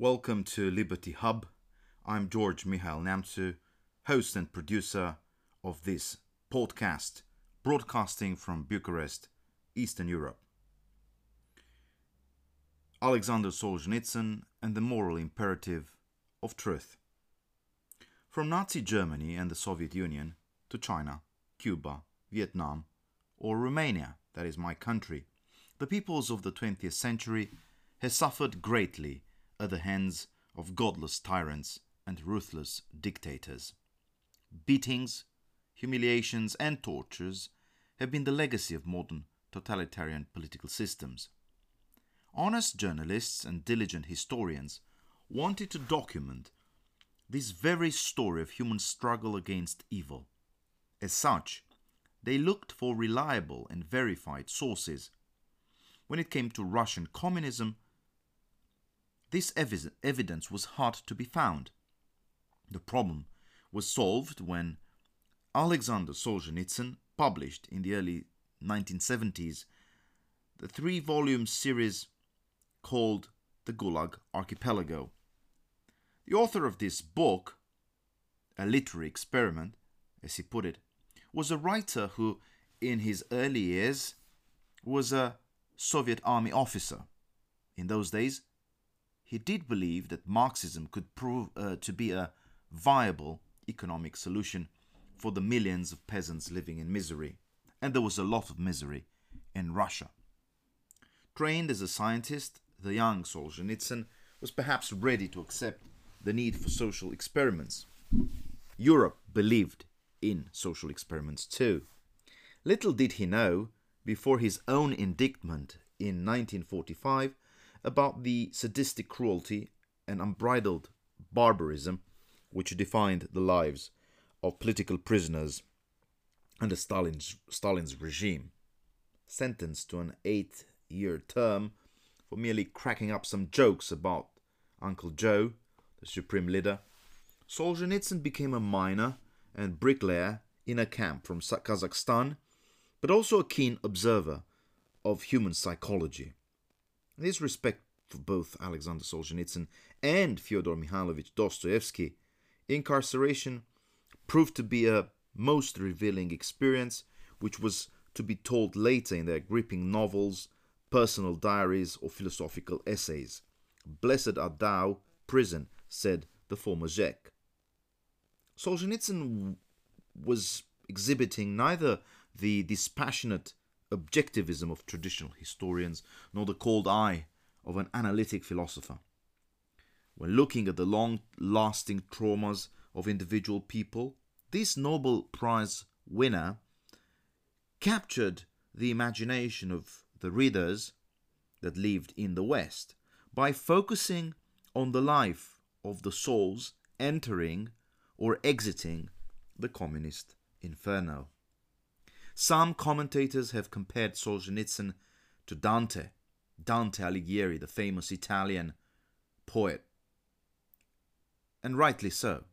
Welcome to Liberty Hub. I'm George Mihail Neamțu, host and producer of this podcast, broadcasting from Bucharest, Eastern Europe. Alexander Solzhenitsyn and the moral imperative of truth. From Nazi Germany and the Soviet Union to China, Cuba, Vietnam, or Romania, that is my country, the peoples of the 20th century has suffered greatly at the hands of godless tyrants and ruthless dictators. Beatings, humiliations, and tortures have been the legacy of modern totalitarian political systems. Honest journalists and diligent historians wanted to document this very story of human struggle against evil. As such, they looked for reliable and verified sources. When it came to Russian communism, this evi- evidence was hard to be found. The problem was solved when Alexander Solzhenitsyn published in the early 1970s the three volume series called The Gulag Archipelago. The author of this book, a literary experiment, as he put it, was a writer who, in his early years, was a Soviet army officer. In those days, he did believe that Marxism could prove uh, to be a viable economic solution for the millions of peasants living in misery. And there was a lot of misery in Russia. Trained as a scientist, the young Solzhenitsyn was perhaps ready to accept the need for social experiments. Europe believed in social experiments too. Little did he know, before his own indictment in 1945, about the sadistic cruelty and unbridled barbarism which defined the lives of political prisoners under Stalin's, Stalin's regime. Sentenced to an eight year term for merely cracking up some jokes about Uncle Joe, the supreme leader, Solzhenitsyn became a miner and bricklayer in a camp from Kazakhstan, but also a keen observer of human psychology. In this respect for both Alexander Solzhenitsyn and Fyodor Mikhailovich Dostoevsky, incarceration proved to be a most revealing experience, which was to be told later in their gripping novels, personal diaries, or philosophical essays. Blessed art thou, prison, said the former Zek. Solzhenitsyn was exhibiting neither the dispassionate objectivism of traditional historians nor the cold eye of an analytic philosopher. When looking at the long lasting traumas of individual people, this Nobel Prize winner captured the imagination of the readers that lived in the West by focusing on the life of the souls entering or exiting the communist inferno. Some commentators have compared Solzhenitsyn to Dante, Dante Alighieri, the famous Italian poet. And rightly so.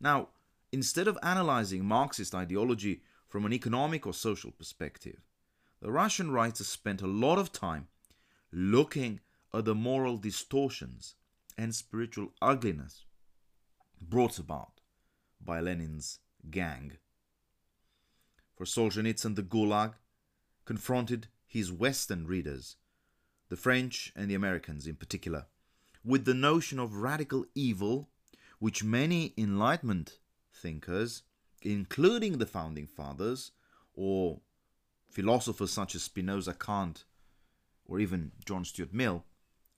Now, instead of analyzing Marxist ideology from an economic or social perspective, the Russian writer spent a lot of time looking at the moral distortions and spiritual ugliness brought about by Lenin's gang. For Solzhenitsyn, the Gulag confronted his Western readers, the French and the Americans in particular, with the notion of radical evil which many Enlightenment thinkers, including the Founding Fathers or philosophers such as Spinoza, Kant, or even John Stuart Mill,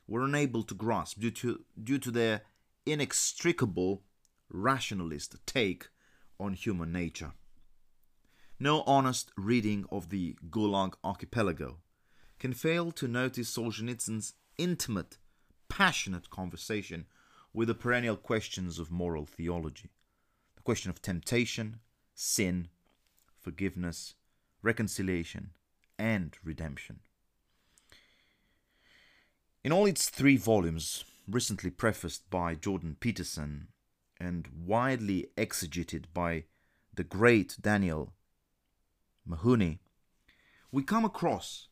were unable to grasp due to, due to their inextricable rationalist take on human nature. No honest reading of the Gulag Archipelago can fail to notice Solzhenitsyn's intimate, passionate conversation with the perennial questions of moral theology the question of temptation, sin, forgiveness, reconciliation, and redemption. In all its three volumes, recently prefaced by Jordan Peterson and widely exegeted by the great Daniel Mahoney, we come across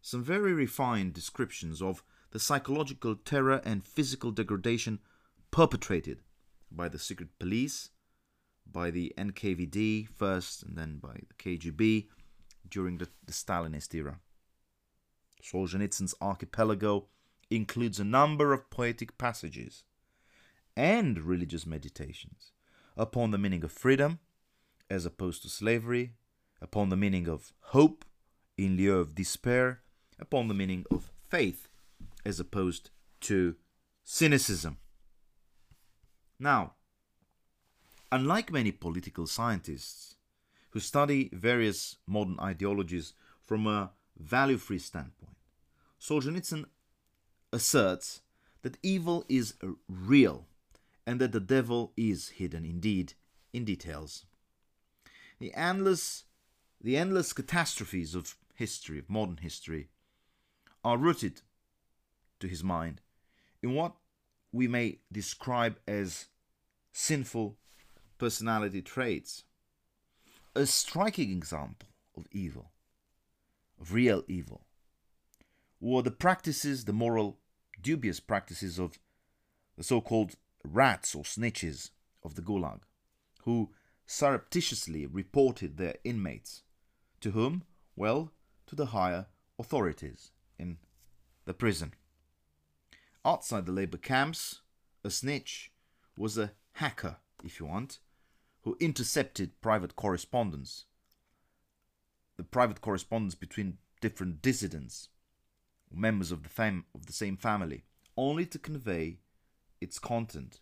some very refined descriptions of the psychological terror and physical degradation perpetrated by the secret police, by the NKVD first, and then by the KGB during the, the Stalinist era. Solzhenitsyn's archipelago includes a number of poetic passages and religious meditations upon the meaning of freedom as opposed to slavery, upon the meaning of hope in lieu of despair, upon the meaning of faith as opposed to cynicism. Now, unlike many political scientists who study various modern ideologies from a value free standpoint, Solzhenitsyn asserts that evil is real and that the devil is hidden indeed in details. The endless, the endless catastrophes of history, of modern history, are rooted, to his mind, in what we may describe as sinful personality traits. A striking example of evil, of real evil, were the practices, the moral, dubious practices of the so called rats or snitches of the Gulag, who surreptitiously reported their inmates. To whom? Well, to the higher authorities in the prison. Outside the labor camps, a snitch was a hacker, if you want, who intercepted private correspondence. The private correspondence between different dissidents, members of the, fam- of the same family, only to convey its content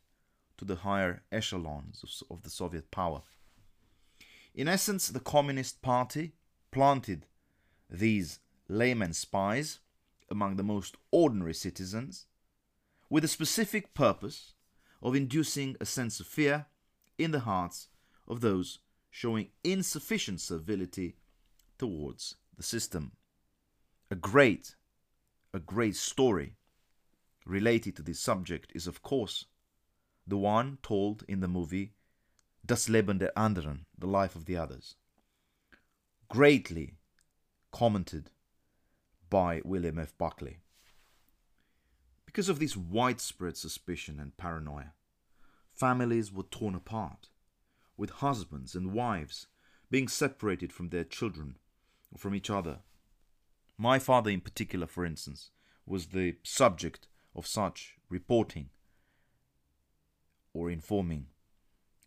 to the higher echelons of, of the Soviet power. In essence, the Communist Party planted these layman spies among the most ordinary citizens with a specific purpose of inducing a sense of fear in the hearts of those showing insufficient servility towards the system. A great, a great story related to this subject is, of course, the one told in the movie Das Leben der anderen, The Life of the Others. Greatly commented by William F. Buckley. Because of this widespread suspicion and paranoia, families were torn apart, with husbands and wives being separated from their children or from each other. My father, in particular, for instance, was the subject of such reporting or informing.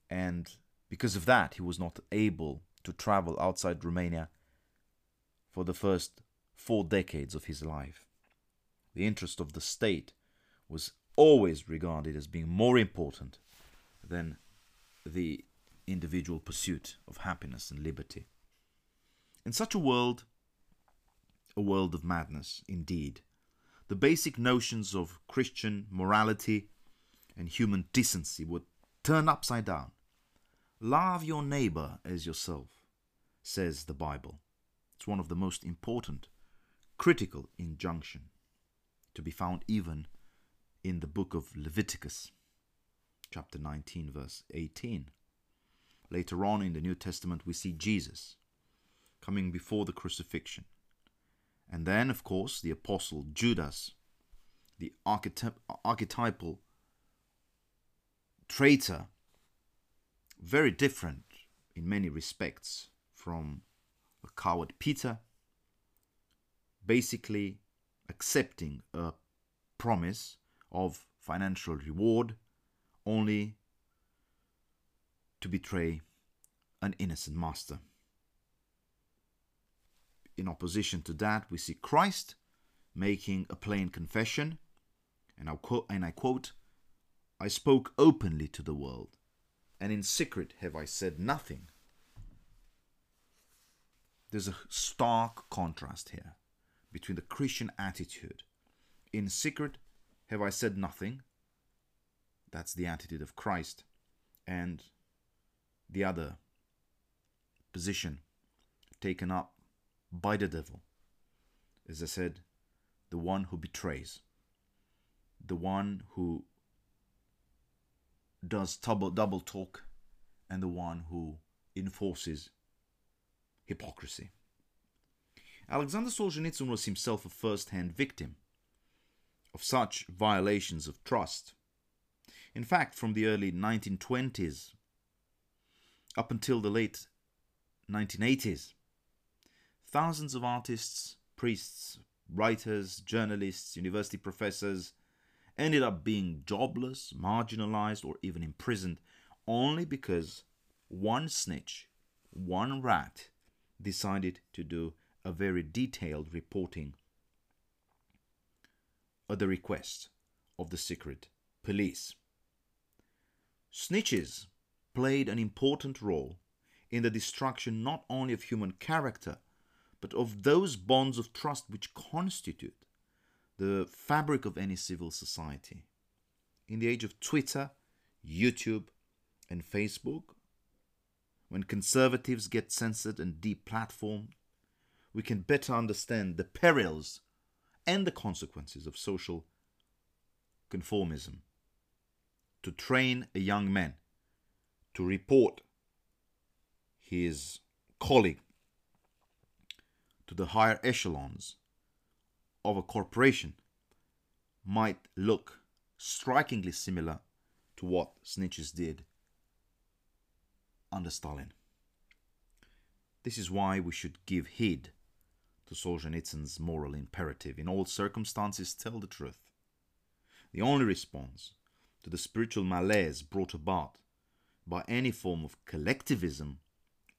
And because of that, he was not able to travel outside Romania for the first four decades of his life. The interest of the state was always regarded as being more important than the individual pursuit of happiness and liberty. In such a world, a world of madness indeed, the basic notions of Christian morality and human decency were turned upside down. Love your neighbor as yourself, says the Bible. It's one of the most important, critical injunction to be found even in the book of Leviticus, chapter 19, verse 18. Later on in the New Testament, we see Jesus coming before the crucifixion. And then, of course, the apostle Judas, the archetypal traitor, very different in many respects from the coward Peter, basically accepting a promise of financial reward only to betray an innocent master. In opposition to that, we see Christ making a plain confession, and, i quote, and I quote, I spoke openly to the world, and in secret have I said nothing. There's a stark contrast here between the Christian attitude. In secret have I said nothing. That's the attitude of Christ. And the other position taken up by the devil. As I said, the one who betrays, the one who does double, double talk and the one who enforces hypocrisy. Alexander Solzhenitsyn was himself a first hand victim of such violations of trust. In fact, from the early 1920s up until the late 1980s, thousands of artists, priests, writers, journalists, university professors ended up being jobless, marginalized, or even imprisoned only because one snitch, one rat, decided to do a very detailed reporting at the request of the secret police. Snitches played an important role in the destruction not only of human character, but of those bonds of trust which constitute the fabric of any civil society. In the age of Twitter, YouTube, and Facebook, when conservatives get censored and deplatformed, we can better understand the perils and the consequences of social conformism. To train a young man to report his colleague to the higher echelons of a corporation might look strikingly similar to what snitches did under Stalin. This is why we should give heed to Solzhenitsyn's moral imperative in all circumstances tell the truth. The only response to the spiritual malaise brought about by any form of collectivism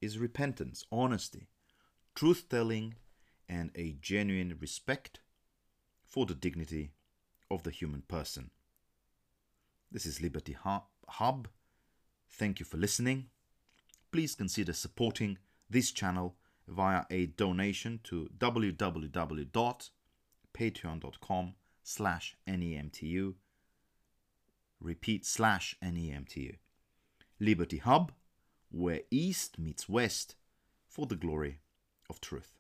is repentance, honesty, truth telling, and a genuine respect for the dignity of the human person. This is Liberty Hub. Thank you for listening please consider supporting this channel via a donation to www.patreon.com slash nemtu repeat slash nemtu liberty hub where east meets west for the glory of truth